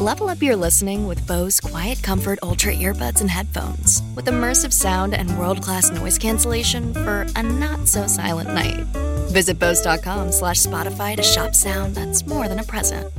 Level up your listening with Bose Quiet Comfort Ultra earbuds and headphones. With immersive sound and world class noise cancellation for a not so silent night. Visit Bose.com slash Spotify to shop sound that's more than a present.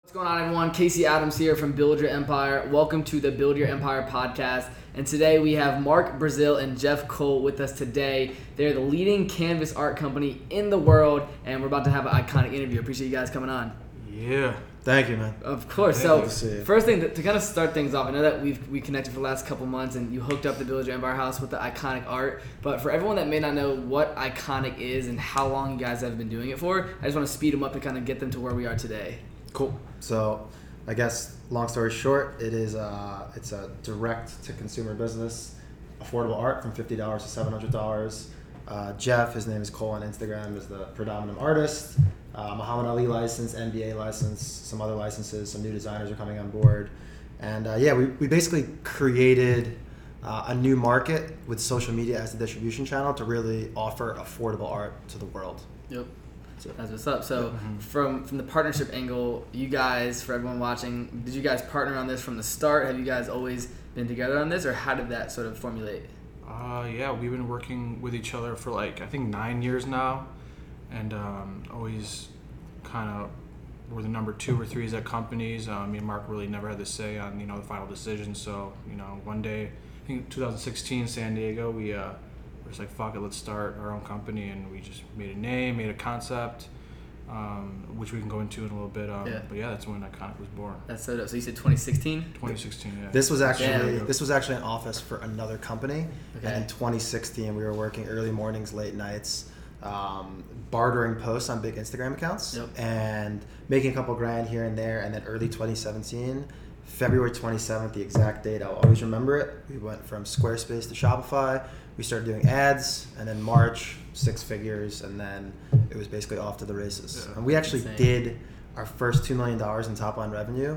What's going on, everyone? Casey Adams here from Build Your Empire. Welcome to the Build Your Empire podcast. And today we have Mark Brazil and Jeff Cole with us today. They're the leading canvas art company in the world, and we're about to have an iconic interview. Appreciate you guys coming on. Yeah. Thank you, man. Of course. So first thing to, to kind of start things off, I know that we've we connected for the last couple months, and you hooked up the Village Empire House with the Ikonick art. But for everyone that may not know what Ikonick is and how long you guys have been doing it for, I just want to speed them up to kind of get them to where we are today. Cool. So, I guess long story short, it is a, it's a direct to consumer business, affordable art from fifty dollars to seven hundred dollars. Uh, Jeff, his name is Cole on Instagram, is the predominant artist. Uh, Muhammad Ali license, NBA license, some other licenses, some new designers are coming on board, and uh, yeah, we, we basically created uh, a new market with social media as the distribution channel to really offer affordable art to the world. Yep. So, That's what's up. So from from the partnership angle, you guys, for everyone watching, did you guys partner on this from the start? Have you guys always been together on this, or how did that sort of formulate? Uh, yeah, we've been working with each other for like I think nine years now, and um, always kind of were the number two or threes at companies. Uh, me and Mark really never had the say on you know the final decision. So you know one day, I think 2016 San Diego, we uh, were just like fuck it, let's start our own company, and we just made a name, made a concept. Um, which we can go into in a little bit. Um, Yeah. But yeah, that's when Ikonick was born. That's so dope. So you said 2016. 2016. Yeah. This was actually Yeah. this was actually an office for another company, Okay. and in 2016 we were working early mornings, late nights, um, bartering posts on big Instagram accounts, Yep. and making a couple grand here and there. And then early 2017, February 27th, the exact date I'll always remember it. We went from Squarespace to Shopify. We started doing ads, and then March six figures, and then it was basically off to the races. Yeah. And we actually Insane. did our first two million dollars in top line revenue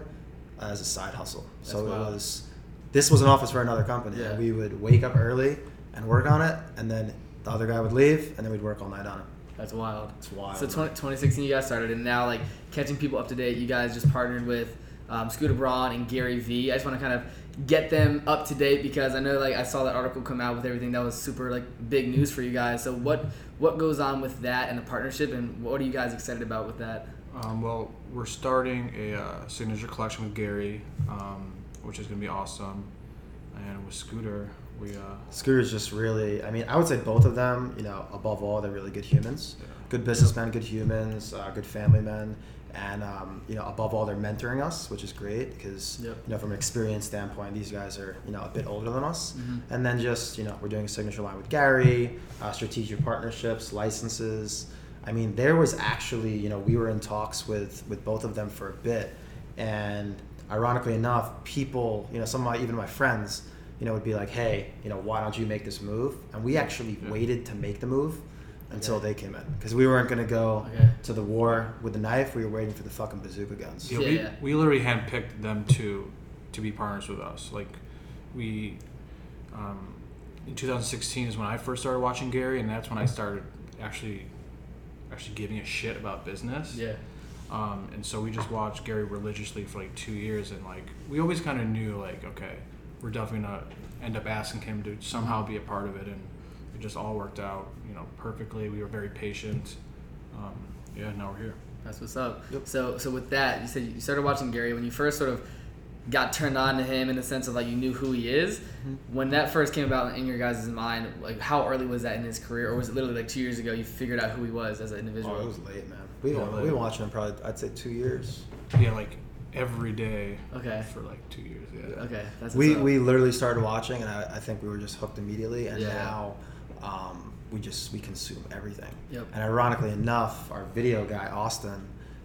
as a side hustle. so That's it was this was an office for another company. Yeah. And we would wake up early and work on it, and then the other guy would leave, and then we'd work all night on it. That's wild. It's wild. So 20, 2016, you guys started, and now like catching people up to date. You guys just partnered with um, Scooter Braun and Gary Vee. I just want to kind of get them up to date because I know like I saw that article come out with everything that was super like big news for you guys. So what what goes on with that and the partnership, and what are you guys excited about with that? Um, well, we're starting a uh, signature collection with Gary, um, which is gonna be awesome, and with Scooter, we uh, Scooter's just really, I mean, I would say both of them, you know, above all, they're really good humans. Yeah. Good businessmen, good humans, uh, good family men. And, um, you know, above all, they're mentoring us, which is great because, Yep. you know, from an experience standpoint, these guys are, you know, a bit older than us. Mhm. And then just, you know, we're doing a signature line with Gary, uh, strategic partnerships, licenses. I mean, there was actually, you know, we were in talks with, with both of them for a bit. And ironically enough, people, you know, some of my, even my friends, you know, would be like, hey, you know, why don't you make this move? And we actually Yeah. waited to make the move until Okay. they came in because we weren't going to go Okay. to the war with the knife. We were waiting for the fucking bazooka guns. yeah, Yeah, we, we literally handpicked them to to be partners with us. Like we um, in 2016 is when I first started watching Gary, and that's when I started actually actually giving a shit about business. Yeah. Um, and so we just watched Gary religiously for like two years, and like we always kind of knew like okay, we're definitely gonna end up asking him to somehow be a part of it, and it just all worked out, you know, perfectly. We were very patient. Um, yeah, now we're here. That's what's up. Yep. So, so with that, you said you started watching Gary when you first sort of got turned on to him in the sense of like you knew who he is. Mm-hmm. When that first came about in your guys' mind, like how early was that in his career, or was it literally like two years ago you figured out who he was as an individual? Oh, it was late, man. We Yeah, were, we late. were watching him probably, I'd say, two years. Yeah, like every day Okay. for like two years. Yeah. Okay, that's we we literally started watching, and I, I think we were just hooked immediately. And Yeah. now, um, we just we consume everything. Yep. And ironically enough, our video guy Austin,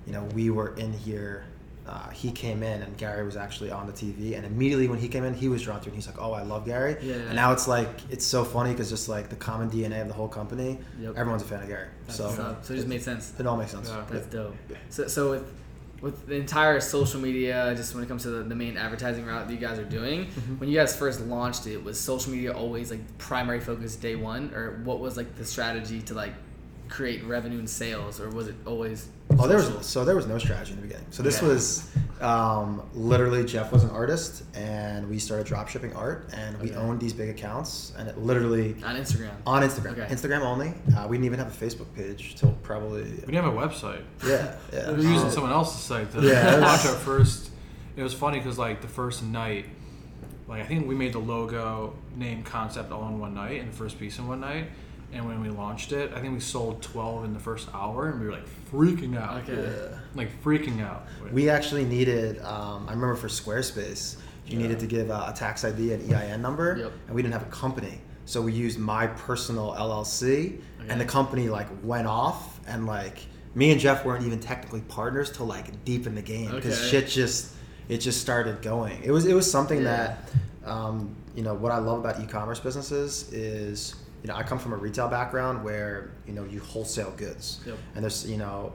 you know, we were in here. Uh, he came in and Gary was actually on the TV, and immediately when he came in, he was drawn to it. And he's like, "Oh, I love Gary." Yeah. And now it's like it's so funny because just like the common DNA of the whole company, Yep. everyone's a fan of Gary. That's so so it just made sense. it all makes sense. Yeah. That's dope. So, so with with the entire social media, just when it comes to the, the main advertising route that you guys are doing, mm-hmm. when you guys first launched it, was social media always like primary focus day one, or what was like the strategy to like create revenue and sales, or was it always? Oh, there was so there was no strategy in the beginning. So this Okay. was um, literally Jeff was an artist, and we started drop shipping art, and we Okay. owned these big accounts, and it literally on Instagram. on Instagram, Okay. Instagram only. Uh, we didn't even have a Facebook page till probably We didn't have a website. yeah yeah. We were using someone else's site to Yeah, it launch our first. It was funny because like the first night, like I think we made the logo, name, concept all in one night, and the first piece in one night. And when we launched it, I think we sold twelve in the first hour, and we were like freaking out. Okay. Like freaking out. We actually needed. Um, I remember for Squarespace, you needed to give uh, a tax ID and EIN number, Yep. and we didn't have a company, so we used my personal LLC, Okay. and the company like went off, and like me and Jeff weren't even technically partners till like deep in the game because Okay. shit just it just started going. It was it was something Yeah. that um, you know what I love about e-commerce businesses is you know I come from a retail background where you know you wholesale goods Yep. and there's you know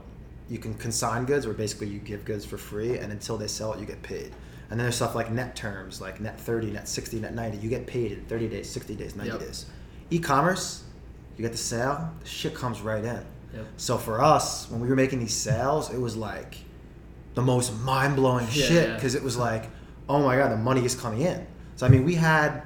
you can consign goods where basically you give goods for free and until they sell it you get paid and then there's stuff like net terms like net 30 net 60 net 90 you get paid in 30 days 60 days 90 Yep. days e-commerce you get the sale the shit comes right in Yep. so for us when we were making these sales it was like the most mind-blowing Yeah, shit yeah. because it was like oh my god the money is coming in so i mean we had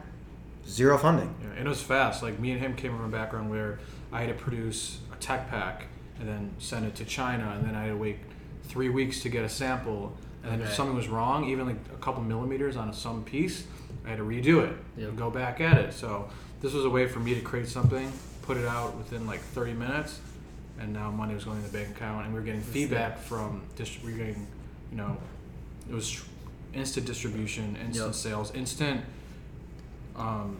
zero funding Yeah, and it was fast. Like me and him came from a background where I had to produce a tech pack and then send it to China, and then I had to wait three weeks to get a sample. And Okay. if something was wrong, even like a couple millimeters on some piece, I had to redo it Yep. and go back at it. So this was a way for me to create something, put it out within like 30 minutes, and now money was going in the bank account, and we were getting feedback from dist- we were getting, you know, it was instant distribution, instant Yep. sales, instant um,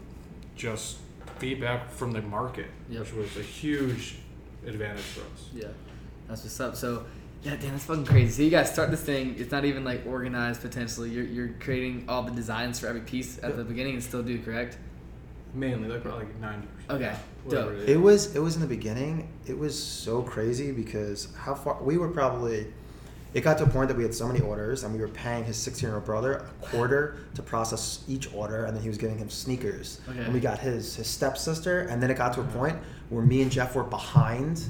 just feedback from the market, Yep. which was a huge advantage for us. Yeah, that's what's up. So, yeah, damn, that's fucking crazy. So you guys start this thing. It's not even like organized potentially. You're, you're creating all the designs for every piece at the beginning and still do correct. Mainly, like probably like ninety. Okay, dope. it It is. was it was in the beginning. It was so crazy because how far we were probably. It got to a point that we had so many orders, and we were paying his 16-year-old brother a quarter to process each order, and then he was giving him sneakers. Okay. And we got his his stepsister, and then it got to a point where me and Jeff were behind,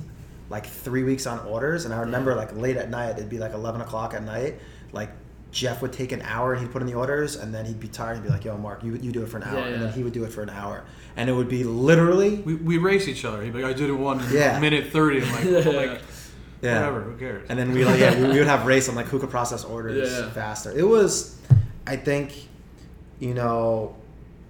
like three weeks on orders. And I remember like late at night, it'd be like 11 o'clock at night, like. Jeff would take an hour and he'd put in the orders, and then he'd be tired and be like, "Yo, Mark, you, you do it for an hour," Yeah, and then he would do it for an hour, and it would be literally We, we race each other. He'd be like, I did it one Yeah. minute thirty. I'm like, I'm like Yeah. whatever, who cares? And then we like yeah, we, we would have race on like who could process orders Yeah. faster. It was I think, you know,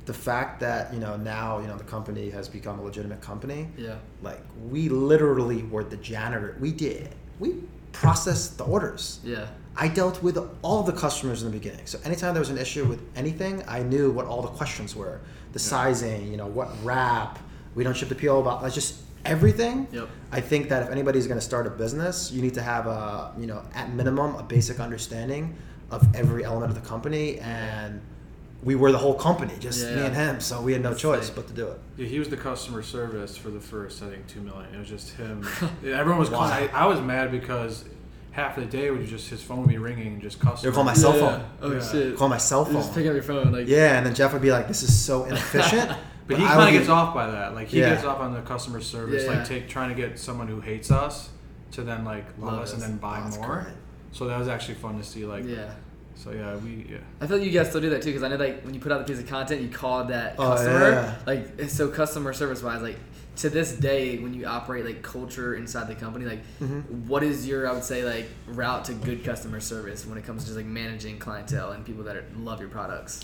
the fact that, you know, now, you know, the company has become a legitimate company. Yeah. Like we literally were the janitor. We did we processed the orders. Yeah. I dealt with all the customers in the beginning. So anytime there was an issue with anything, I knew what all the questions were. The sizing, you know, what wrap, we don't ship the PO box, like just everything. Yep. I think that if anybody's going to start a business, you need to have a, you know, at minimum a basic understanding of every element of the company and we were the whole company, just me Yeah. and him, so we had no That's choice sick. but to do it. Yeah, he was the customer service for the first, I think, two million. It was just him. Everyone was. Calling. I, I was mad because half of the day would just his phone would be ringing and just customer. They would call my cell Yeah. phone. Oh Yeah. shit. Call my cell You just phone. pick up your phone like. Yeah, and then Jeff would be like, "This is so inefficient." But he kind of gets off by that. Like he Yeah. gets off on the customer service, Yeah. like take trying to get someone who hates us to then like love, Love us and then buy Oh, that's more. great. So that was actually fun to see. Like Yeah. So yeah, we yeah. I feel like you guys still do that too, because I know like when you put out the piece of content, you call that Oh, customer. yeah. Like so, customer service wise, like to this day, when you operate like culture inside the company, like Mm-hmm. what is your I would say like route to good customer service when it comes to just like managing clientele and people that are, love your products?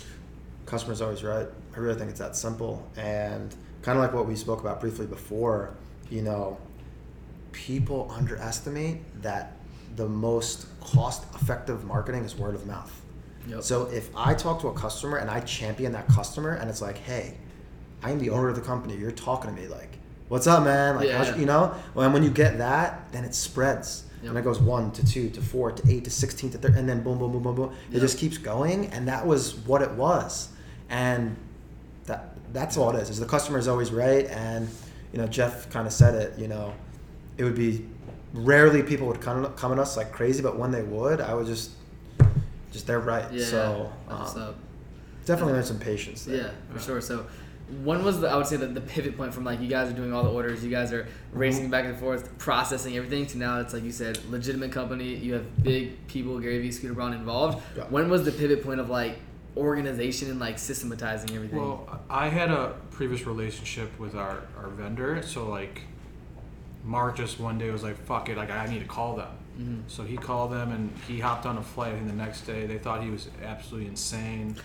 Customer's always right. I really think it's that simple. And kind of like what we spoke about briefly before, you know, people underestimate that the most cost effective marketing is word of mouth. Yep. So if I talk to a customer and I champion that customer and it's like, hey, I'm the owner of the company, you're talking to me like, what's up, man? Like, Yeah, you know, and when you get that, then it spreads. Yep. And it goes one to two to four to eight to sixteen to thirty, and then boom, boom, boom, boom, boom. It Yep. just keeps going, and that was what it was, and that that's all it is. Is the customer is always right, and you know Jeff kind of said it. You know, it would be rarely people would come come at us like crazy, but when they would, I would just just they're right. Yeah. so what's um, up. definitely learn some patience there. Yeah, for sure. So, when was the I would say the, the pivot point from like you guys are doing all the orders, you guys are racing back and forth, processing everything to now it's like you said, legitimate company. You have big people, Gary Vee, Scooter Braun involved. Yeah. When was the pivot point of like organization and like systematizing everything? Well, I had a previous relationship with our, our vendor, so like Mark just one day was like, "Fuck it, like I need to call them." Mm-hmm. So he called them and he hopped on a flight. I think the next day they thought he was absolutely insane,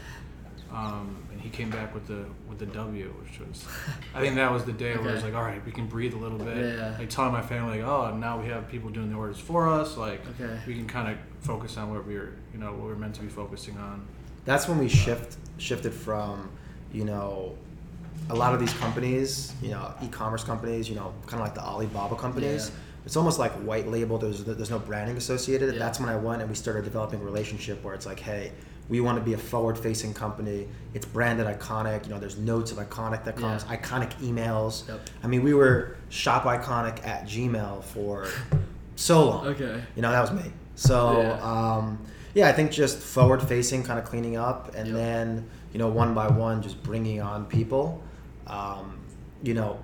um, and he came back with the with the W, which was I think that was the day where it was like, "All right, we can breathe a little bit." Yeah. Like telling my family, like, "Oh, now we have people doing the orders for us. Like Okay. we can kind of focus on what we're you know what we're meant to be focusing on." That's when we shift shifted from you know a lot of these companies you know e-commerce companies you know kind of like the alibaba companies Yeah. it's almost like white label there's there's no branding associated Yeah. that's when i went and we started developing a relationship where it's like hey we want to be a forward facing company it's branded Ikonick you know there's notes of Ikonick that comes Yeah. Ikonick emails Yep. i mean we were shop Ikonick at gmail for so long Okay. you know that was me so um, yeah i think just forward facing kind of cleaning up and Yep. then you know one by one just bringing on people um, you know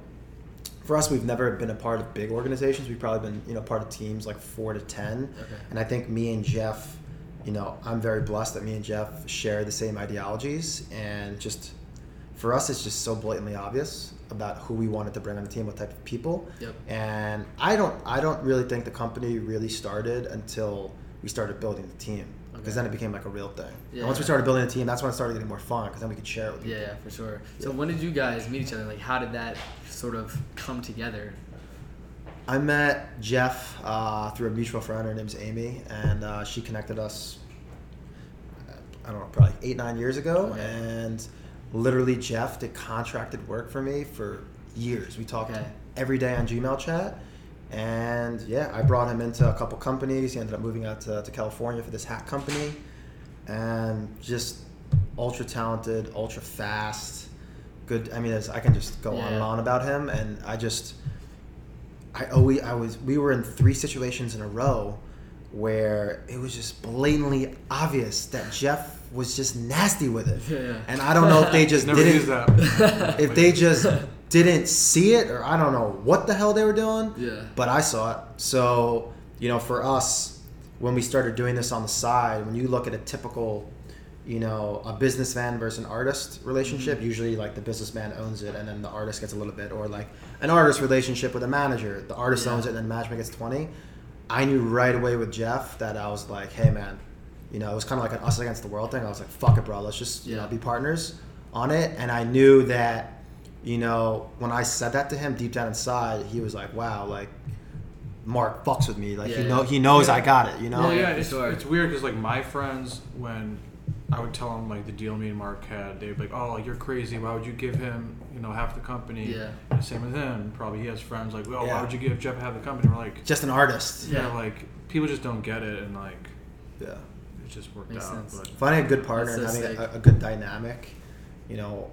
for us we've never been a part of big organizations we've probably been you know part of teams like four to ten Okay. and i think me and jeff you know i'm very blessed that me and jeff share the same ideologies and just for us it's just so blatantly obvious about who we wanted to bring on the team what type of people Yep. and i don't i don't really think the company really started until we started building the team because Okay. then it became like a real thing Yeah. and once we started building a team that's when it started getting more fun because then we could share it with Yeah, people yeah, for sure. So when did you guys meet each other? Like, how did that sort of come together? I met Jeff uh, through a mutual friend. Her name's Amy, and uh, she connected us. I don't know, probably eight nine years ago, Okay. and literally Jeff did contracted work for me for years. We talked Okay. every day on Gmail chat, and yeah, I brought him into a couple companies. He ended up moving out to, to California for this hat company, and just ultra talented, ultra fast, good. I mean, it's, I can just go on and on about him, and I just. I always I was we were in three situations in a row where it was just blatantly obvious that Jeff was just nasty with it. Yeah. And I don't know if they just Never didn't that. if they just didn't see it or I don't know what the hell they were doing. Yeah. But I saw it. So, you know, for us when we started doing this on the side, when you look at a typical you know, a businessman versus an artist relationship. Mm-hmm. Usually, like the businessman owns it, and then the artist gets a little bit, or like an artist relationship with a manager. The artist Yeah. owns it, and then management gets twenty. I knew right away with Jeff that I was like, hey man, you know, it was kind of like an us against the world thing. I was like, fuck it, bro, let's just you know be partners on it. And I knew that, you know, when I said that to him deep down inside, he was like, wow, like Mark fucks with me. Like Yeah, he yeah. know he knows Yeah. I got it. You know. Well, Yeah, yeah, it's, sure. it's weird because like my friends, when I would tell them like the deal me and Mark had, they'd be like, "Oh, you're crazy. Why would you give him, you know, half the company?" Yeah. And same with him. Probably he has friends like, oh, "Well, Yeah. why would you give Jeff half the company?" We're like, Just an artist. yeah. Yeah. like people just don't get it, and like Yeah. it just worked Makes out. But finding a good partner so having a, a good dynamic you know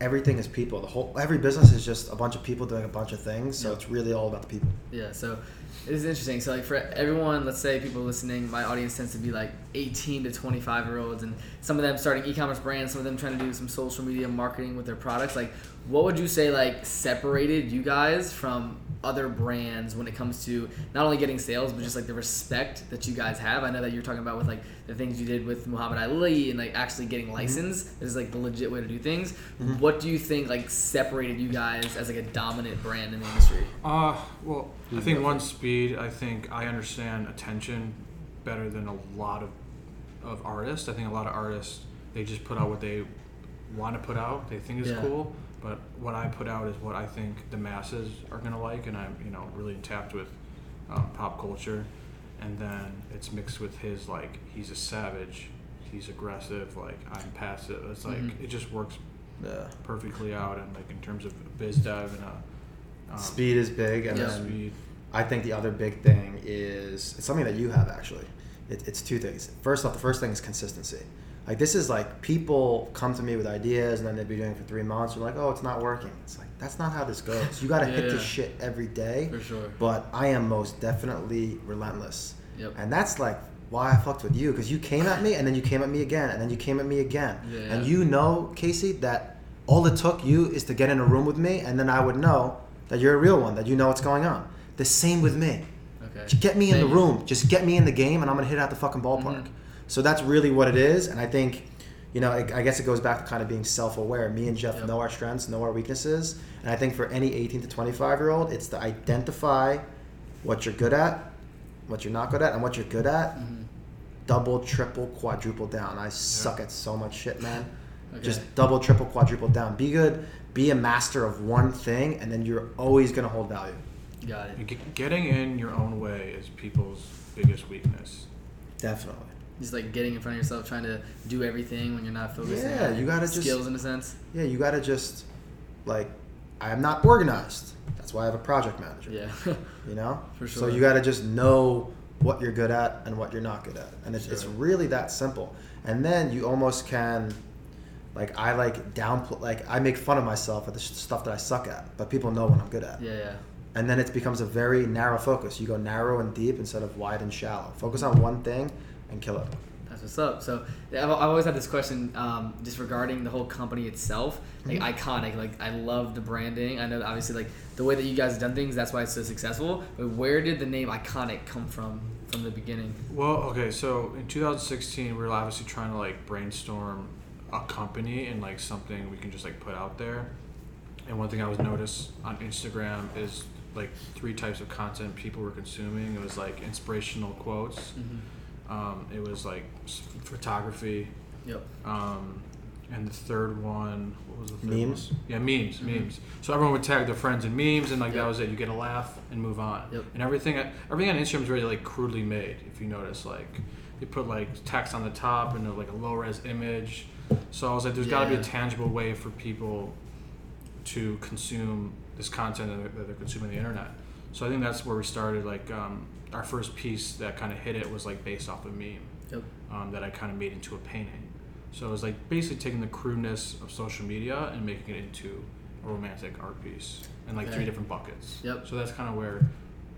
everything is people the whole every business is just a bunch of people doing a bunch of things so Yeah. it's really all about the people Yeah, so it is interesting. So like for everyone, let's say people listening, my audience tends to be like 18 to 25 year olds, and some of them starting e-commerce brands, some of them trying to do some social media marketing with their products. Like, what would you say like separated you guys from other brands when it comes to not only getting sales, but just like the respect that you guys have? I know that you're talking about with like the things you did with Muhammad Ali and like actually getting mm-hmm. licensed. This is like the legit way to do things. Mm-hmm. What do you think like separated you guys as like a dominant brand in the industry? Uh, well, I mm-hmm. think one speed. I think I understand attention better than a lot of of artists. I think a lot of artists they just put out what they want to put out. They think is Yeah. cool, but what I put out is what I think the masses are gonna like, and I'm you know really tapped with um, pop culture, and then it's mixed with his like he's a savage, he's aggressive, like I'm passive. It's like Mhm. it just works yeah perfectly out and like in terms of biz dev and a Um, Speed is big, and Yeah. Speed. I think the other big thing is it's something that you have actually. It, it's two things. First off, the first thing is consistency. Like this is like people come to me with ideas and then they'd be doing it for three months. You're like, oh, it's not working. It's like that's not how this goes. You got to hit Yeah. this shit every day. For sure. But I am most definitely relentless. Yep. And that's like why I fucked with you because you came at me and then you came at me again and then you came at me again. Yeah. And you know, Casey, that all it took you is to get in a room with me and then I would know that you're a real one, that you know what's going on. The same with me. Okay. Just get me in the room. Just get me in the game, and I'm gonna hit it out the fucking ballpark. Mhm. So that's really what it is, and I think, you know, I I guess it goes back to kind of being self-aware. Me and Jeff Yep. know our strengths, know our weaknesses, and I think for any 18 to 25 year old, it's to identify what you're good at, what you're not good at, and what you're good at. Mm-hmm. Double, triple, quadruple down. I suck Yeah. at so much shit, man. Okay. Just double, triple, quadruple down. Be good. Be a master of one thing, and then you're always gonna hold value. Got it. Getting in your own way is people's biggest weakness. Definitely. Just like getting in front of yourself, trying to do everything when you're not focusing Yeah, on you gotta just- skills in a sense. Yeah, you gotta just like I am not organized. That's why I have a project manager. Yeah. You know? For sure. So you gotta just know what you're good at and what you're not good at. And it's, it's really that simple. And then you almost can like I like downplay like I make fun of myself at the stuff that I suck at, but people know what I'm good at. yeah, yeah. And then it becomes a very narrow focus. You go narrow and deep instead of wide and shallow. Focus on one thing and kill it. That's what's up. So I've, I've always had this question um, just regarding the whole company itself, like Mm-hmm. Ikonick. Like I love the branding. I know obviously like the way that you guys have done things. That's why it's so successful. But where did the name Ikonick come from from the beginning? Well, okay, so in 2016, we were obviously trying to like brainstorm a company and like something we can just like put out there. And one thing I was noticed on Instagram is like three types of content people were consuming. It was like inspirational quotes. Um, it was like photography. Yep. Um, and the third one, what was the third Memes? one? Yeah, memes, memes. So everyone would tag their friends in memes, and like Yep. that was it. You get a laugh and move on. Yep. And everything, everything on Instagram is really like crudely made. If you notice, like they put like text on the top and like a low res image. So I was like, there's got to be a tangible way for people to consume this content that they're, that they're consuming the internet. So I think that's where we started. Like um, our first piece that kind of hit it was like based off a meme Yep. um, that I kind of made into a painting. So it was like basically taking the crudeness of social media and making it into a romantic art piece in like Okay. three different buckets. Yep. So that's kind of where it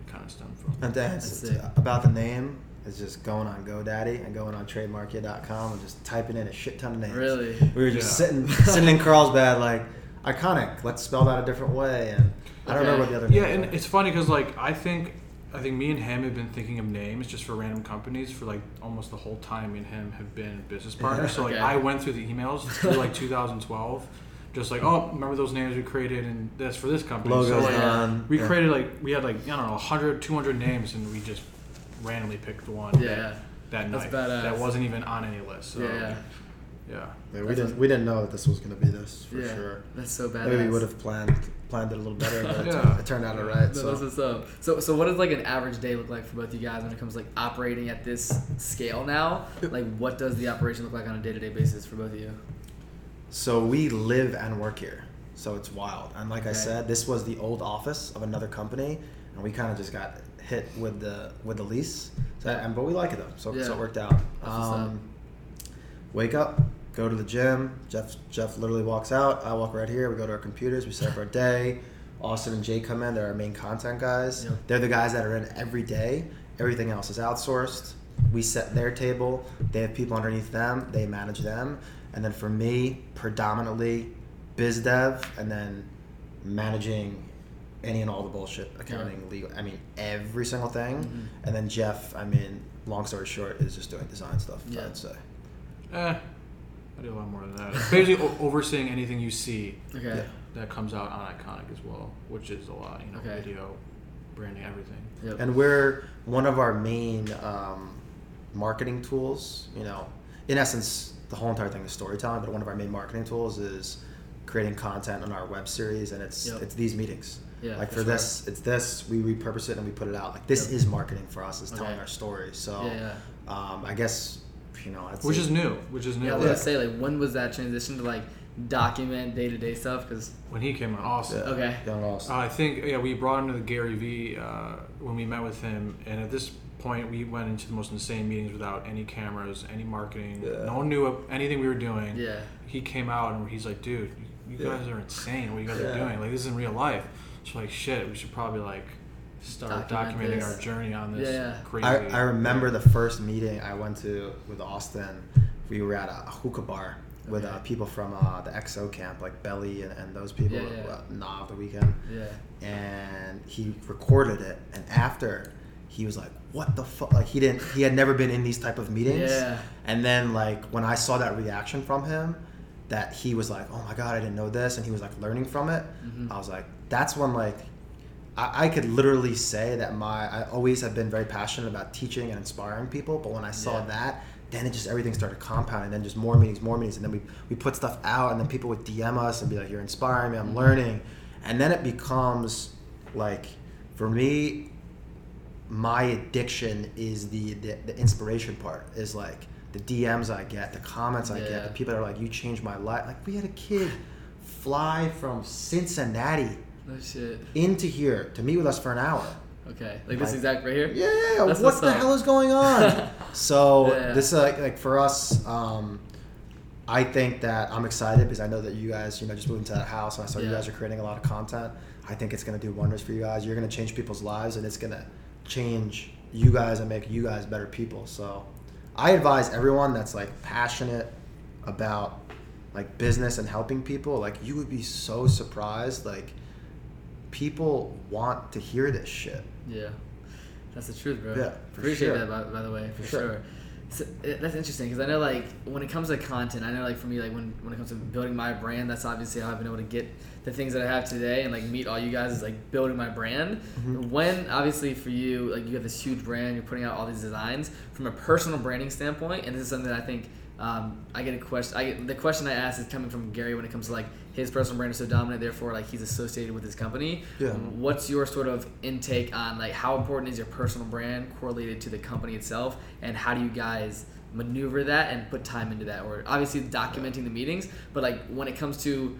kind of stemmed from. And then That's it's about the name is just going on GoDaddy and going on trademarkia.com and just typing in a shit ton of names. Really? We were just Yeah. sitting sitting in Carlsbad like iconic. Let's spell that a different way. And I don't Okay. remember what the other Yeah, names and are. it's funny because like I think I think me and him have been thinking of names just for random companies for like almost the whole time me and him have been business partners. So like Okay. I went through the emails through like 2012. Just like, oh, remember those names we created, and that's for this company. Logos so like, done. we Yeah. created like we had like I don't know 100, 200 names, and we just randomly picked the one. Yeah. That, that night badass. that wasn't even on any list. So, Yeah, yeah. yeah. We didn't we didn't know that this was gonna be this for yeah. sure. That's so bad. Maybe we would have planned planned it a little better, but it, turned, Yeah. it turned out alright. No, So that's what's up. So, so what does like an average day look like for both you guys when it comes to like operating at this scale now? Like, what does the operation look like on a day to day basis for both of you? So we live and work here. So it's wild. And like I said, this was the old office of another company, and we kind of just got hit with the with the lease. So, and but we like it though, so, so it worked out. That's what's up. Um, wake up, go to the gym. Jeff Jeff literally walks out. I walk right here. We go to our computers. We set up our day. Austin and Jay come in. They're our main content guys. They're the guys that are in every day. Everything else is outsourced. We set their table. They have people underneath them. They manage them. And then for me, predominantly biz dev, and then managing any and all the bullshit, accounting, legal. I mean, every single thing. Mhm. And then Jeff, I mean, long story short, is just doing design stuff. Yeah. I'd say. Eh, I do a lot more than that. It's basically o- overseeing anything you see Okay. Yeah. that comes out on Ikonick as well, which is a lot. You know, Okay. video, branding, everything. Yep. And we're one of our main um, marketing tools. You know, in essence, the whole entire thing is storytelling. But one of our main marketing tools is creating content on our web series, and it's Yep. it's these meetings. Yeah, like for for, sure. this, it's this. We repurpose it and we put it out. Like this Yep. is marketing for us. Is telling Okay. our story. So, Yeah, Um, I guess you know, I'd Which say- is new. Which is new. Yeah, I was gonna say like when was that transition to like document day to day stuff? Because when he came on, awesome. Yeah. Okay. Young Uh, Austin. I think yeah, we brought him to the Gary Vee uh, when we met with him, and at this point, we went into the most insane meetings without any cameras, any marketing. Yeah. No one knew anything we were doing. Yeah. He came out and he's like, "Dude, you, you Yeah. guys are insane. What you guys are doing? Like this isn't real life." So like, shit, we should probably like start Document documenting this. our journey on this Yeah. crazy. I, I remember the first meeting I went to with Austin. We were at a hookah bar with uh, people from uh, the XO camp, like Belly and, and those people, Yeah, yeah. uh, Nav The Weeknd. Yeah. And he recorded it, and after he was like, "What the fuck?" Like he didn't, he had never been in these type of meetings. Yeah. And then like when I saw that reaction from him, that he was like, "Oh my god, I didn't know this," and he was like learning from it. Mhm. I was like, "That's when like." I, I could literally say that my I always have been very passionate about teaching and inspiring people, but when I saw Yeah. that, then it just everything started compounding. And then just more meetings, more meetings, and then we we put stuff out, and then people would DM us and be like, "You're inspiring me. I'm mm-hmm. learning," and then it becomes like, for me, my addiction is the, the the inspiration part. Is like the DMs I get, the comments I Yeah. get, the people that are like, "You changed my life." Like we had a kid fly from Cincinnati No shit. into here to meet with us for an hour. Okay. Like this Like- exact right here. Yeah, That's what the hell is going on? so Yeah. this is like, like for us, um, I think that I'm excited because I know that you guys, you know, just moved into that house, and I saw you guys are creating a lot of content. I think it's gonna do wonders for you guys. You're gonna change people's lives, and it's gonna change you guys and make you guys better people. So, I advise everyone that's like passionate about like business and helping people. Like you would be so surprised, like people want to hear this shit. Yeah, that's the truth, bro. Yeah, appreciate sure. that by, by the way, for, For sure. sure. So, it, that's interesting because I know like when it comes to content, I know like for me like when when it comes to building my brand, that's obviously how I've been able to get the things that I have today and like meet all you guys is like building my brand. Mm-hmm. When obviously for you like you have this huge brand, you're putting out all these designs from a personal branding standpoint, and this is something that I think um, I get a question. I get, the question I ask is coming from Gary when it comes to like his personal brand is so dominant, therefore like he's associated with his company. Yeah. What's your sort of intake on like how important is your personal brand correlated to the company itself, and how do you guys maneuver that and put time into that? Or obviously documenting the meetings, but like when it comes to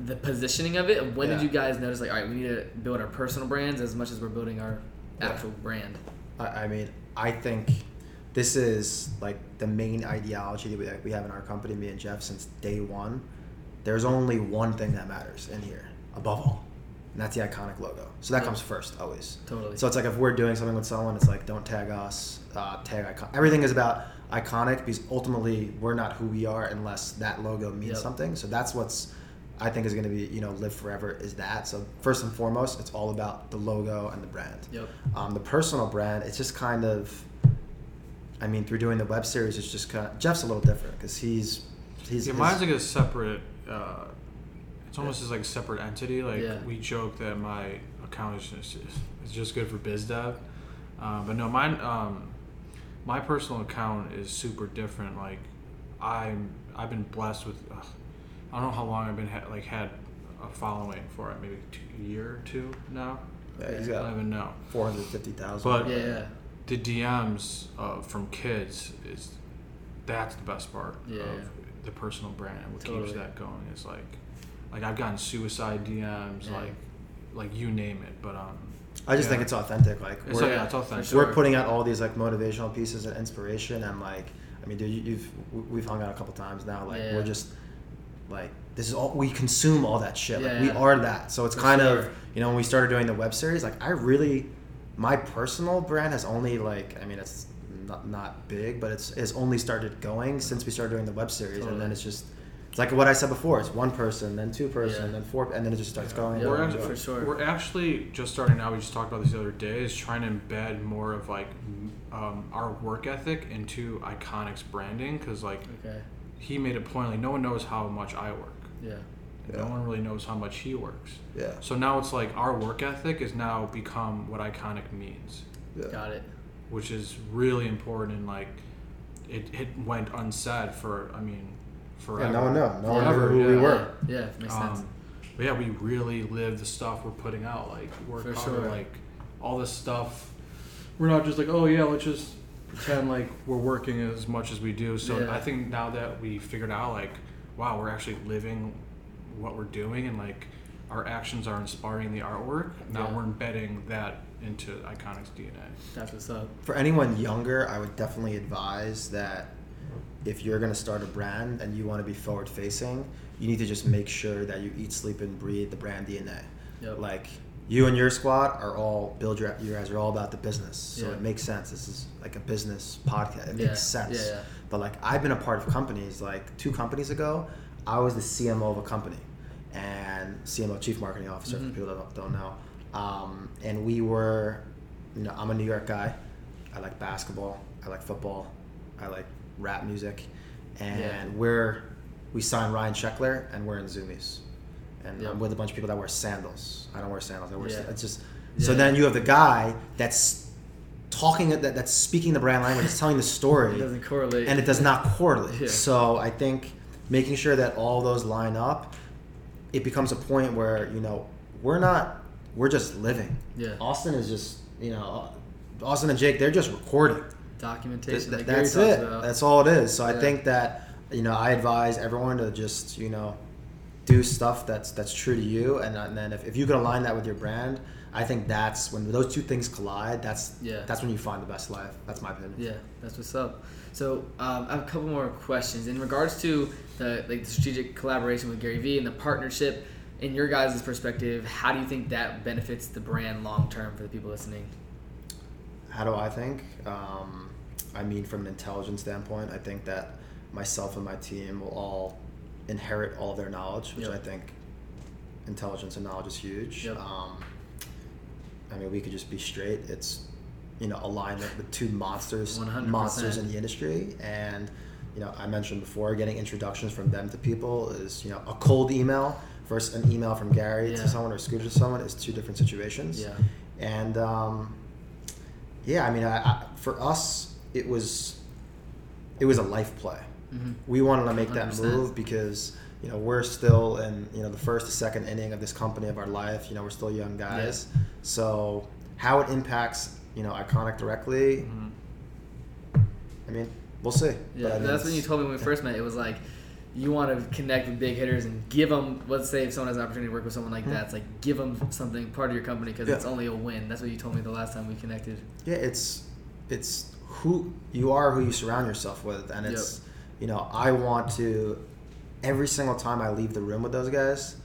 the positioning of it, when Yeah. did you guys notice like all right, we need to build our personal brands as much as we're building our Yeah. actual brand? I, I mean, I think this is like the main ideology that we, that we have in our company, me and Jeff, since day one. There's only one thing that matters in here, above all, and that's the Ikonick logo. So that Yeah. comes first, always. Totally. So it's like if we're doing something with someone, it's like don't tag us, uh, tag icon. Everything is about Ikonick because ultimately we're not who we are unless that logo means Yep. something. So that's what's I think is going to be you know live forever is that. So first and foremost, it's all about the logo and the brand. Yep. Um, the personal brand, it's just kind of. I mean, through doing the web series, it's just kind of Jeff's a little different because he's he's Yeah, his- mine's like a separate. Uh, it's almost as like a separate entity. Like Yeah. we joke that my account is just, is just good for biz dev, um, but no, mine. Um, my personal account is super different. Like I'm, I've been blessed with. Uh, I don't know how long I've been ha- like had a following for it. Maybe two, a year or two now. yeah, he's I don't even know. four hundred fifty thousand. But- Yeah, yeah. the DMs uh, from kids is that's the best part Yeah, of yeah. The personal brand and what Totally. keeps that going is like like I've gotten suicide DMs Yeah. like like you name it but um I just yeah. think it's authentic. Like it's, we're, like, yeah, it's authentic sure. we're putting out all these like motivational pieces and inspiration and like i mean dude you- you've we've hung out a couple times now like Yeah. we're just like this is all we consume all that shit like we are that so it's For kind sure. of you know when we started doing the web series like i really my personal brand has only like i mean it's not, not big but it's it's only started going since we started doing the web series and then it's just it's like what i said before it's one person then two person Yeah. then four and then it just starts going Yeah, we're, going, actually, going. for sure. we're actually just starting now we just talked about this the other day is trying to embed more of like um, our work ethic into Ikonick's branding because like Okay. he made a point like no one knows how much i work Yeah. Yeah. no one really knows how much he works yeah So now it's like our work ethic has now become what Ikonick means, yeah Got it. Which is really important and like it, it went unsaid for I mean forever. yeah no one know no one knew Forever, who we were Yeah, makes sense. Um, but yeah, we really live the stuff we're putting out. Like we're For kind of sure. like all this stuff. We're not just like oh yeah, let's just pretend like we're working as much as we do. So Yeah. I think now that we figured out like wow, we're actually living what we're doing, and like our actions are inspiring the artwork. Now Yeah. we're embedding that into Ikonick's DNA. That's what's up. For anyone younger, I would definitely advise that if you're going to start a brand and you want to be forward facing, you need to just make sure that you eat, sleep, and breathe the brand DNA. Yep. Like you and your squad are all build your you guys are all about the business, so Yeah. it makes sense. This is like a business podcast. It Yeah. makes sense. Yeah, yeah. But like I've been a part of companies. Like two companies ago, I was the CMO of a company, and CMO Chief Marketing Officer Mm-hmm. for people that don't, don't know. Um, and we were, you know, I'm a New York guy. I like basketball. I like football. I like rap music, and Yeah. we're we signed Ryan Sheckler, and we're in Zumiez, and Yep. I'm with a bunch of people that wear sandals. I don't wear sandals. I wear. Yeah. It's just so then you have the guy that's talking that that's speaking the brand language, it's telling the story It doesn't correlate. and it does not correlate. Yeah. So I think making sure that all those line up, it becomes a point where you know we're not we're just living. Yeah. Austin is just you know uh, Austin and Jake they're just recording. documentation. Th- that that's it. About. That's all it is. So I think that you know I advise everyone to just you know do stuff that's that's true to you, and, and then if, if you can align that with your brand, I think that's when those two things collide. That's Yeah. That's when you find the best life. That's my opinion. Yeah, that's what's up. So um, I have a couple more questions in regards to the like the strategic collaboration with Gary Vee and the partnership. In your guys' perspective, how do you think that benefits the brand long term for the people listening? How do I think? Um, I mean, from an intelligence standpoint, I think that myself and my team will all inherit all their knowledge, which Yep. I think intelligence and knowledge is huge. Yep. Um, I mean, we could just be straight. It's you know alignment with two monsters, 100%. monsters in the industry, and you know I mentioned before, getting introductions from them to people is you know a cold email versus an email from Gary Yeah. to someone or Scooter to someone is two different situations. Yeah. And um, yeah, I mean, I, I, for us, it was it was a life play. Mhm. We wanted to make that 100%. move because you know we're still in you know the first to second inning of this company of our life. You know, we're still young guys. So how it impacts you know Ikonick directly, I mean, we'll see. Yeah, But I mean, that's when you told me when we first met. It was like you want to connect with big hitters and give them. Let's say if someone has an opportunity to work with someone like hmm. that, it's like give them something part of your company because Yeah. it's only a win. That's what you told me the last time we connected. Yeah, it's it's who you are, who you surround yourself with, and it's you know I want to every single time I leave the room with those guys,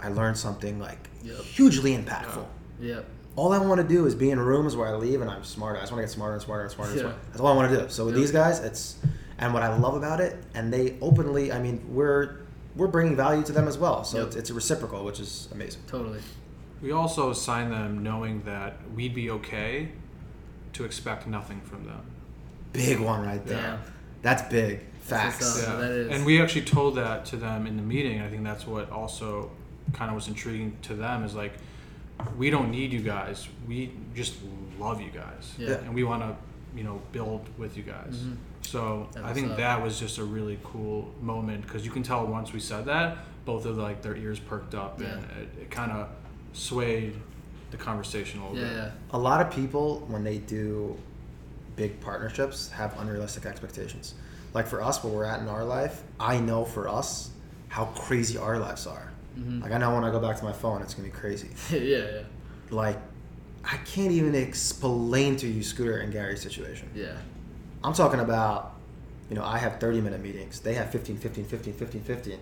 I learn something like Yep. hugely impactful. Yep. All I want to do is be in rooms where I leave and I'm smarter. I just want to get smarter and smarter and smarter. And smarter. That's all I want to do. So with Yep. these guys, it's and what I love about it, and they openly, I mean, we're we're bringing value to them as well. So Yep. it's, it's a reciprocal, which is amazing. Totally. We also signed them knowing that we'd be okay to expect nothing from them. Big one right there. Yeah. That's big. That's what's Facts. up. that is. And we actually told that to them in the meeting. I think that's what also kind of was intriguing to them is like, we don't need you guys. We just love you guys. Yeah. And we want to, you know, build with you guys. Mm-hmm. So That's I think up. that was just a really cool moment because you can tell once we said that, both of like their ears perked up and it, it kind of swayed the conversation a little Yeah, bit. yeah. a lot of people when they do big partnerships have unrealistic expectations like for us where we're at in our life i know for us how crazy our lives are Mm-hmm. like i know when i go back to my phone it's gonna be crazy yeah, yeah, like i can't even explain to you scooter and gary's situation yeah. i'm talking about you know i have 30 minute meetings they have 15 15 15 15 15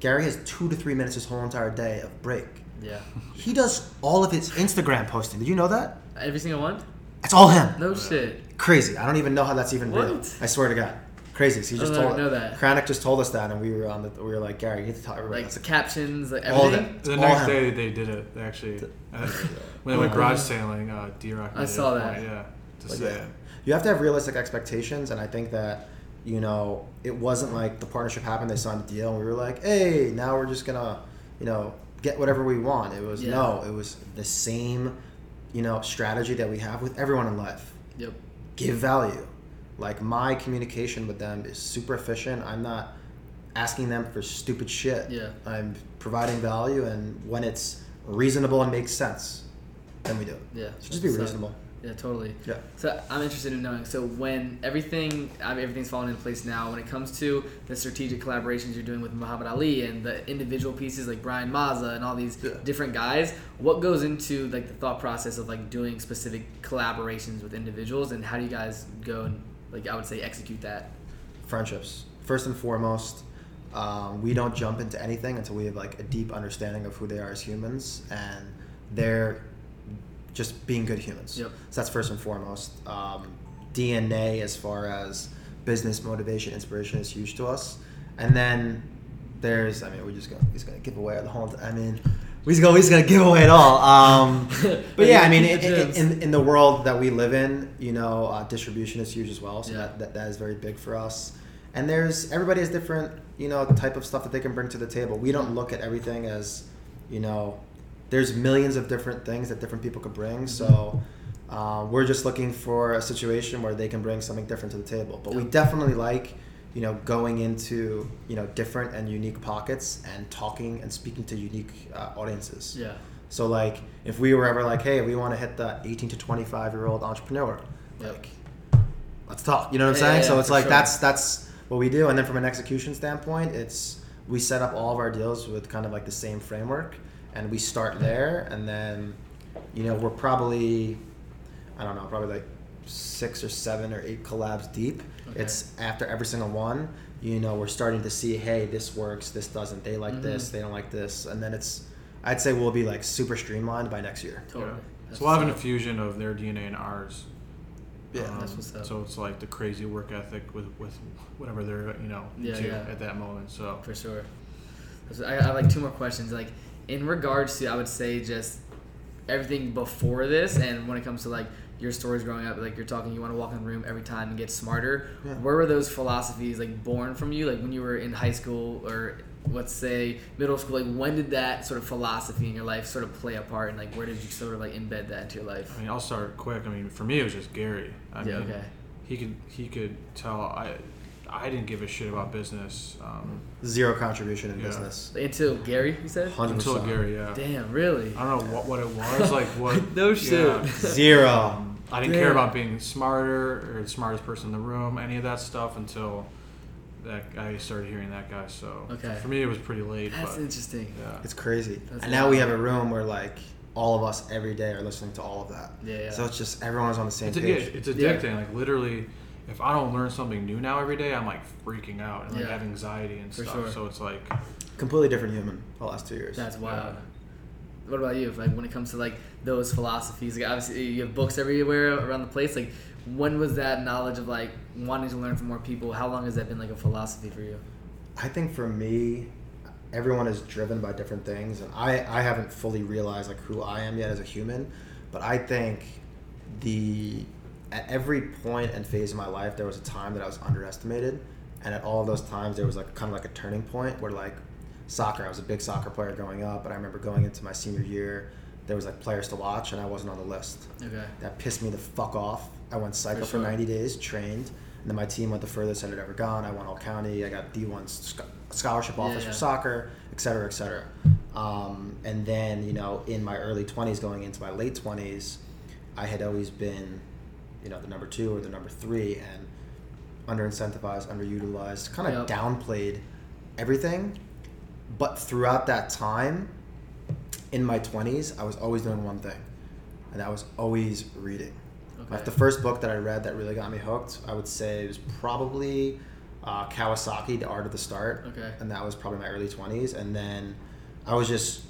gary has two to three minutes his whole entire day of break Yeah. he does all of his instagram posting did you know that Every single one? it's all him No shit. crazy. I don't even know how that's even real. What? I swear to God, crazy. So he I just don't told know that. Kranik just told us that, and we were on the. We were like, Gary, you need to tell everybody. Like That's captions, like All everything. that. The All next him. day they did it. They actually, uh, when they went garage sailing, uh, D-Rock. I saw that. point, Yeah. To Like, say yeah. You have to have realistic expectations, and I think that you know it wasn't like the partnership happened. They signed a deal, and we were like, hey, now we're just gonna, you know, get whatever we want. It was Yeah. no, it was the same, you know, strategy that we have with everyone in life. Yep. give value. Like my communication with them is super efficient. I'm not asking them for stupid shit. Yeah. I'm providing value, and when it's reasonable and makes sense, then we do it. Yeah. So just be So- reasonable. Yeah, totally. Yeah. So I'm interested in knowing. So when everything, I mean, everything's falling into place now. When it comes to the strategic collaborations you're doing with Muhammad Ali and the individual pieces like Brian Maza and all these Yeah. different guys, what goes into like the thought process of like doing specific collaborations with individuals, and how do you guys go and like I would say execute that? friendships first and foremost um, we don't jump into anything until we have like a deep understanding of who they are as humans and they're just being good humans Yep. so that's first and foremost um, dna as far as business motivation inspiration is huge to us and then there's i mean we're just gonna he's gonna give away the whole i mean we're just gonna, gonna give away it all um, but yeah i mean in, the in, in, the world that we live in you know uh, distribution is huge as well so Yeah. that, that that is very big for us. And there's everybody has different you know type of stuff that they can bring to the table. We don't look at everything as you know there's millions of different things that different people could bring so uh, we're just looking for a situation where they can bring something different to the table. But we definitely like you know going into you know different and unique pockets and talking and speaking to unique uh, audiences Yeah. so like if we were ever like hey we want to hit the 18 to 25 year old entrepreneur Yep. like let's talk you know what i'm Yeah, saying yeah, so it's like sure. that's that's what we do and then from an execution standpoint it's we set up all of our deals with kind of like the same framework and we start there and then you know we're probably i don't know probably like six or seven or eight collabs deep. It's after every single one you know we're starting to see hey this works this doesn't they like this Mhm. they don't like this and then it's i'd say we'll be like super streamlined by next year Totally. Yeah. That's So we'll have an infusion of their DNA and ours. Yeah, Um, that's what's up. So it's like the crazy work ethic with with whatever they're you know Yeah, into yeah. at that moment. So For sure. I, I have like two more questions. Like in regards to, I would say just everything before this, and when it comes to like your stories growing up, like you're talking, you want to walk in the room every time and get smarter. Yeah. Where were those philosophies like born from you? Like when you were in high school or let's say middle school. Like when did that sort of philosophy in your life sort of play a part, and like where did you sort of like embed that into your life? I mean, I'll start quick. I mean, for me, it was just Gary. I Yeah, mean, okay. He could he could tell I I didn't give a shit about business um, zero contribution in Yeah. business Until Gary, you said. 100%. until Gary. Yeah. Damn, really? I don't know what, what it was like. What No shit. yeah. zero I didn't Damn. care about being smarter or the smartest person in the room, any of that stuff until that I started hearing that guy. So Okay. for me, it was pretty late. That's but interesting. yeah. It's crazy. That's and now we have a room where like all of us every day are listening to all of that. Yeah, yeah. So it's just everyone's on the same It's, yeah, page. it's Yeah. addicting. Like literally, if I don't learn something new now every day, I'm like freaking out and like Yeah. have anxiety and For stuff. sure. So it's like Completely different human the last two years. That's wild. What about you? Like when it comes to like those philosophies, like obviously you have books everywhere around the place. Like when was that knowledge of like wanting to learn from more people? How long has that been like a philosophy for you? I think for me, everyone is driven by different things, and I, I haven't fully realized like who I am yet as a human, but I think the at every point and phase of my life there was a time that I was underestimated, and at all those times there was like kind of like a turning point where like soccer, I was a big soccer player growing up, but I remember going into my senior year, there was like players to watch, and I wasn't on the list. Okay. That pissed me the fuck off. I went cycle for, sure. 90 days, trained, and then my team went the furthest I'd ever gone. I won all county. I got D1 sc- scholarship offers Yeah. for soccer, et cetera, et cetera. Um, and then, you know, in my early 20s, going into my late 20s, I had always been, you know, the number two or the number three, and under incentivized, underutilized, kind of Yep. downplayed everything. But throughout that time, in my 20s, I was always doing one thing, and that was always reading. Like the first book that I read that really got me hooked, I would say it was probably uh, Kawasaki, The Art of the Start. Okay. And that was probably my early 20s. And then I was just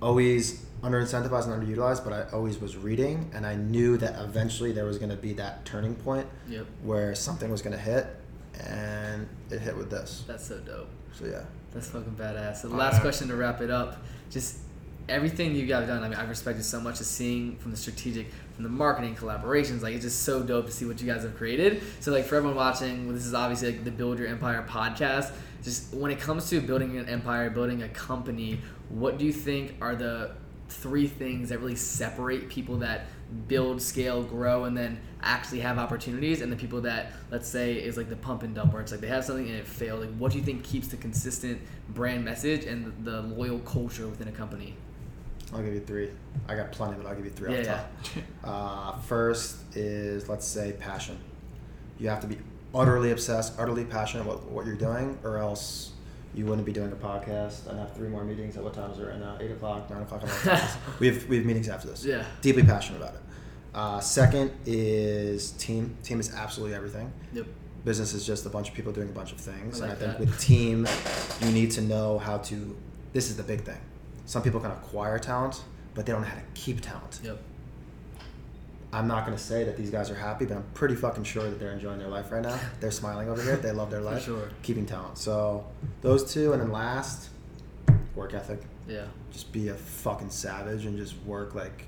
always under incentivized and underutilized, but I always was reading. And I knew that eventually there was going to be that turning point Yep. where something was going to hit. And it hit with this. That's so dope. So yeah. That's fucking badass. So the last question to wrap it up, just everything you guys have done. I mean, I've respected so much of seeing from the strategic, from the marketing collaborations. Like it's just so dope to see what you guys have created. So like for everyone watching, this is obviously like the Build Your Empire podcast. Just when it comes to building an empire, building a company, what do you think are the three things that really separate people that build, scale, grow, and then actually have opportunities, and the people that let's say is like the pump and dump, where it's like they have something and it failed. Like, what do you think keeps the consistent brand message and the, the loyal culture within a company? I'll give you three. I got plenty, but I'll give you three Yeah, off top. Uh, first is let's say passion. You have to be utterly obsessed, utterly passionate about what you're doing, or else you wouldn't be doing a podcast and have three more meetings. At what time is it right now? Eight o'clock, nine o'clock. I don't know what time it is. we have we have meetings after this. Yeah. Deeply passionate about it. Uh, second is team. Team is absolutely everything. Yep. Business is just a bunch of people doing a bunch of things, I and I like think that. with team, you need to know how to. This is the big thing. Some people can acquire talent, but they don't know how to keep talent. Yep. I'm not going to say that these guys are happy, but I'm pretty fucking sure that they're enjoying their life right now. They're smiling over here. They love their life. sure. Keeping talent. So those two, and then last, work ethic. Yeah. Just be a fucking savage and just work like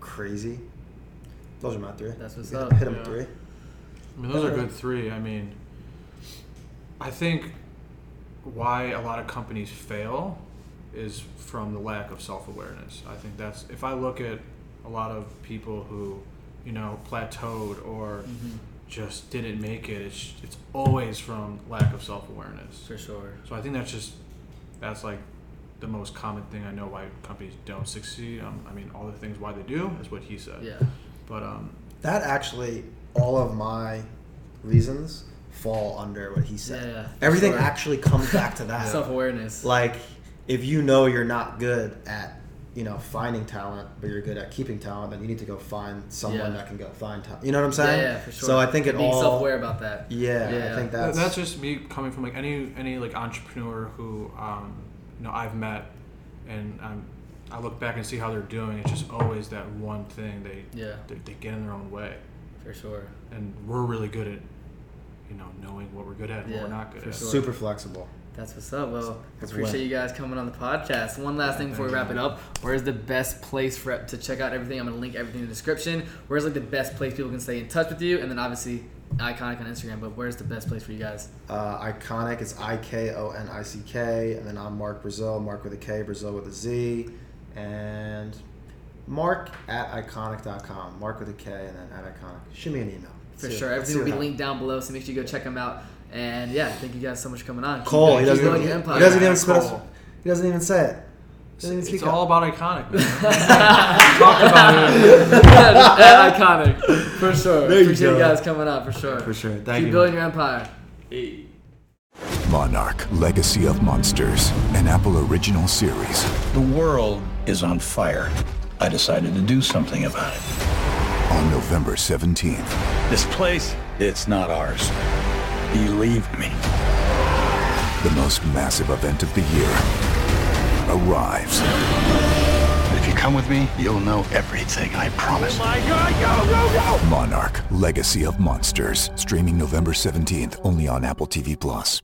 crazy. Those are my three. That's what's hit, up. Hit them Yeah. three. I mean, those are good three. I mean, I think why a lot of companies fail is from the lack of self awareness. I think that's if I look at a lot of people who, you know, plateaued or Mm-hmm. just didn't make it, it's it's always from lack of self awareness. For sure. So I think that's just that's like the most common thing I know why companies don't succeed. Um, I mean, all the things why they do is what he said. Yeah. But um, That actually, all of my reasons fall under what he said. Yeah, yeah, Everything sure. actually comes back to that. Self awareness. like if you know you're not good at you know finding talent but you're good at keeping talent then you need to go find someone Yeah. that can go find talent you know what i'm saying yeah, for sure. so i think it being all self aware about that. yeah, Yeah. i think that's that's just me coming from like any any like entrepreneur who um, you know I've met, and um, I look back and see how they're doing. It's just always that one thing they Yeah. they, they get in their own way, For sure. and we're really good at you know knowing what we're good at and Yeah, what we're not good for at. sure. super flexible That's what's up. Well, That's appreciate win. you guys coming on the podcast. One last thing before we wrap it up. Where's the best place for to check out everything? I'm gonna link everything in the description. Where's like the best place people can stay in touch with you? And then obviously Ikonick on Instagram. But where's the best place for you guys? uh, Ikonick it's i-k-o-n-i-c-k and then i'm mark brazil mark with a k brazil with a z and mark at ikonick.com mark with a k and then at Ikonick shoot me an email For See- sure. let's Everything will be what linked down below, so make sure you go check them out. And yeah, thank you guys so much for coming on. Cole, he doesn't, building even, he doesn't even spit us, he doesn't even say it. He doesn't even It's speak all up. about Ikonick. Man. At Ikonick, for sure. There you Appreciate you guys coming on, for sure. For sure. Thank keep you. building your empire. Monarch Legacy of Monsters, an Apple original series. The world is on fire. I decided to do something about it. On November 17th, This place, it's not ours. Believe me. the most massive event of the year arrives. If you come with me, you'll know everything, I promise. Oh my God, go, go, go! Monarch Legacy of Monsters, streaming November 17th only on Apple TV Plus.